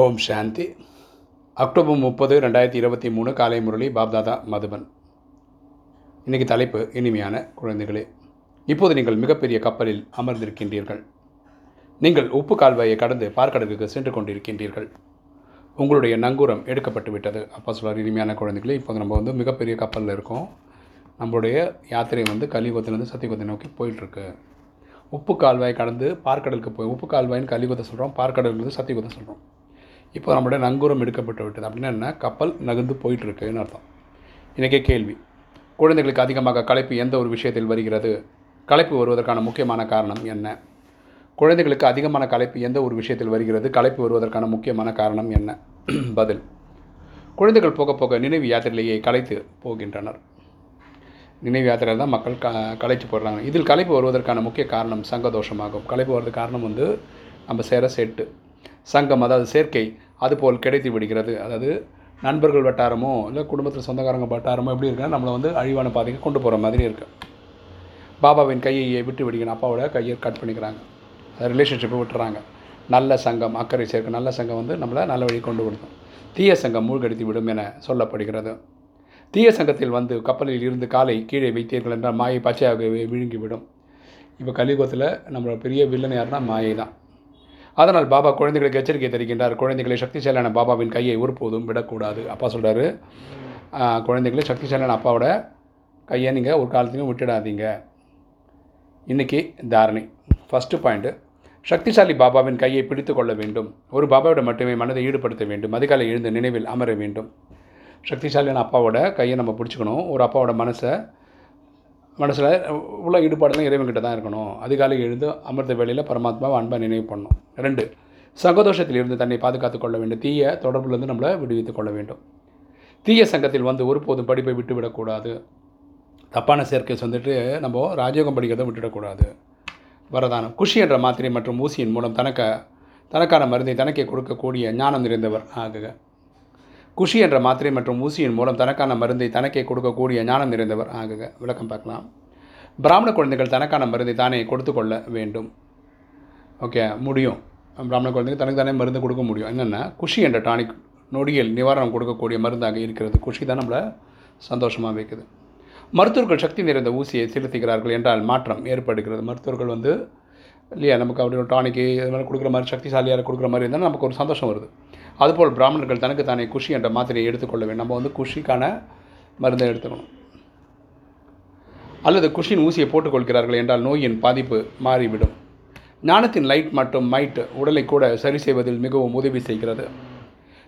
ஓம் சாந்தி. October முப்பது ரெண்டாயிரத்தி இருபத்தி மூணு காலை முரளி பாப்தாதா மதுபன். இன்றைக்கு தலைப்பு இனிமையான குழந்தைகளே. இப்போது நீங்கள் மிகப்பெரிய கப்பலில் அமர்ந்திருக்கின்றீர்கள். நீங்கள் உப்பு கால்வாயை கடந்து பார்க்கடலுக்கு சென்று கொண்டிருக்கின்றீர்கள். உங்களுடைய நங்கூரம் எடுக்கப்பட்டு விட்டது. அப்பா சொல்கிறார் இனிமையான குழந்தைகளே இப்போ நம்ம வந்து மிகப்பெரிய கப்பலில் இருக்கோம். நம்மளுடைய யாத்திரை வந்து கலியுகத்திலேருந்து சத்தியுகத்தை நோக்கி போயிட்டுருக்கு. உப்பு கால்வாய் கடந்து பார்க்கடலுக்கு போய் உப்பு கால்வாயின்னு கலியுகத்தை சொல்கிறோம் பார்க்கடலுக்கு சத்தியுகத்தை சொல்கிறோம் இப்போ நம்மளுடைய நங்கூரம் எடுக்கப்பட்டு விட்டது. அப்படின்னா என்ன? கப்பல் நகர்ந்து போயிட்டுருக்குன்னு அர்த்தம். இன்றைக்கே கேள்வி. குழந்தைகளுக்கு அதிகமாக களைப்பு எந்த ஒரு விஷயத்தில் வருகிறது? களைப்பு வருவதற்கான முக்கியமான காரணம் என்ன? குழந்தைகளுக்கு அதிகமான களைப்பு எந்த ஒரு விஷயத்தில் வருகிறது? களைப்பு வருவதற்கான முக்கியமான காரணம் என்ன? பதில். குழந்தைகள் போக போக நினைவு யாத்திரையிலேயே களைத்து போகின்றனர். நினைவு யாத்திரையில் தான் மக்கள் க களைச்சு போடுறாங்க. இதில் களைப்பு வருவதற்கான முக்கிய காரணம் சங்கதோஷமாகும். களைப்பு வருவதற்கு காரணம் வந்து நம்ம சேர செட்டு. சங்கம் அதாவது சேர்க்கை அதுபோல் கிடைத்து விடுகிறது. அதாவது நண்பர்கள் வட்டாரமோ இல்லை குடும்பத்தில் சொந்தக்காரங்க வட்டாரமோ எப்படி இருக்குன்னா நம்மளை வந்து அழிவான பாதைக்கு கொண்டு போகிற மாதிரி இருக்குது பாபாவின் கையை விட்டு விடுக்கணும் அப்பாவோட கையை கட் பண்ணிக்கிறாங்க. ரிலேஷன்ஷிப்பை விட்டுறாங்க. நல்ல சங்கம் அக்கறை சேர்க்க நல்ல சங்கம் வந்து நம்மளை நல்ல வழி கொண்டு விடுக்கும் தீய சங்கம் மூழ்கடித்து விடும் என சொல்லப்படுகிறது. தீய சங்கத்தில் வந்து கப்பலில் இருந்து காலை கீழே வைத்தீர்கள் என்றால் மாயை பச்சையாக விழுங்கிவிடும். இப்போ கலியுகத்தில் நம்மளோட பெரிய வில்லன் யாருன்னா மாயை தான் அதனால் பாபா குழந்தைகளுக்கு எச்சரிக்கை தருகின்றார். குழந்தைகளை சக்திசாலியான பாபாவின் கையை ஒருபோதும் விடக்கூடாது. அப்பா சொல்கிறாரு குழந்தைகளை சக்திசாலியான அப்பாவோட கையை நீங்கள் ஒரு காலத்துலையும் விட்டுடாதீங்க. இன்றைக்கி தாரணை. ஃபஸ்ட்டு பாயிண்ட்டு சக்திசாலி பாபாவின் கையை பிடித்து கொள்ள வேண்டும். ஒரு பாபாவோட மட்டுமே மனதை ஈடுபடுத்த வேண்டும். அதிகாலை எழுந்து நினைவில் அமர வேண்டும். சக்திசாலியான அப்பாவோட கையை நம்ம பிடிச்சிக்கணும். ஒரு அப்பாவோட மனசை மனசில் உள்ள ஈடுபாடெல்லாம் இறைவன்கிட்ட தான் இருக்கணும். அதிகாலை எழுந்து அமிர்த வேலையில் பரமாத்மாவை அன்பாக நினைவு பண்ணணும். ரெண்டு சங்கதோஷத்தில் இருந்து தன்னை பாதுகாத்து கொள்ள வேண்டும். தீய தொடர்புலேருந்து நம்மளை விடுவித்துக் கொள்ள வேண்டும். தீய சங்கத்தில் வந்து ஒருபோதும் படிப்பை விட்டு விடக்கூடாது தப்பான சேர்க்கை வந்துட்டு நம்ம ராஜயோகம் படிக்கிறதை விட்டுவிடக்கூடாது. வரதானம். குஷி என்ற மாத்திரை மற்றும் ஊசியின் மூலம் தனக்க தனக்கான மருந்தை தனக்கே கொடுக்கக்கூடிய ஞானம் நிறைந்தவர் ஆகுக. குஷி என்ற மாத்திரை மற்றும் ஊசியின் மூலம் தனக்கான மருந்தை தனக்கே கொடுக்கக்கூடிய ஞானம் நிறைந்தவர். ஆகுக. விளக்கம் பார்க்கலாம். பிராமண குழந்தைகள் தனக்கான மருந்தை தானே கொடுத்து கொள்ள வேண்டும். ஓகே முடியும். பிராமண குழந்தைகள் தனக்கு தானே மருந்து கொடுக்க முடியும். என்னென்னா குஷி என்ற டானிக் நொடியில் நிவாரணம் கொடுக்கக்கூடிய மருந்தாக இருக்கிறது. குஷி தான் நம்மளை சந்தோஷமாக வைக்குது. மருத்துவர்கள் சக்தி நிறைந்த ஊசியை செலுத்துகிறார்கள் என்றால் மாற்றம் ஏற்படுகிறது. மருத்துவர்கள் வந்து இல்லையா? நமக்கு அப்படி ஒரு டானிக்கு இது மாதிரி கொடுக்குற மாதிரி சக்திசாலியாக கொடுக்குற மாதிரி இருந்தால் நமக்கு ஒரு சந்தோஷம் வருது. அதுபோல் பிராமணர்கள் தனக்கு தானே குஷி என்ற மாத்திரையை எடுத்துக்கொள்ள வேண்டும். நம்ம வந்து குஷிக்கான மருந்தை எடுத்துக்கணும். அல்லது குஷின் ஊசியை போட்டுக்கொள்கிறார்கள் என்றால் நோயின் பாதிப்பு மாறிவிடும். ஞானத்தின் லைட் மற்றும் மைட் உடலை கூட சரி செய்வதில் மிகவும் உதவி செய்கிறது.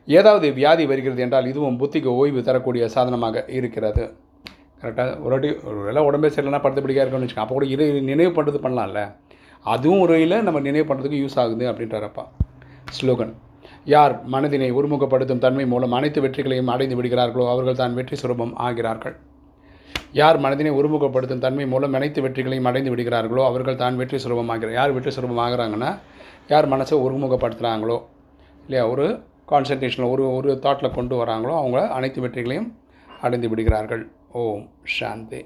ஏதாவது வியாதி வருகிறது என்றால் இதுவும் புத்திக்கு ஓய்வு தரக்கூடிய சாதனமாக இருக்கிறது. கரெக்டாக ஒரு வாட்டி ஒரு வேளை உடம்பே சரியில்லைனா படுத்து பிடிக்காக இருக்குன்னு வச்சுக்கோங்க. அப்போ கூட இரு நினைவு பண்ணுறது பண்ணலாம்ல. அதுவும் ஒரு வகையில் நம்ம நினைவு பண்ணுறதுக்கு யூஸ் ஆகுது அப்படின்றப்பா ஸ்லோகன் யார் மனதினை ஒருமுகப்படுத்தும் தன்மை மூலம் அனைத்து வெற்றிகளையும் அடைந்து விடுகிறார்களோ அவர்கள் தான் வெற்றி சுரூபம் ஆகிறார்கள். யார் மனதினை ஒருமுகப்படுத்தும் தன்மை மூலம் அனைத்து வெற்றிகளையும் அடைந்து விடுகிறார்களோ அவர்கள் தான் வெற்றி சுரூபம் ஆகிறார் யார் வெற்றி சுரூபம் ஆகிறாங்கன்னா யார் மனசை ஒருமுகப்படுத்துகிறாங்களோ இல்லையா ஒரு கான்சன்ட்ரேஷனில் ஒரு ஒரு தாட்டில் கொண்டு வராங்களோ அவங்க அனைத்து வெற்றிகளையும் அடைந்து விடுகிறார்கள். ஓம் சாந்தி.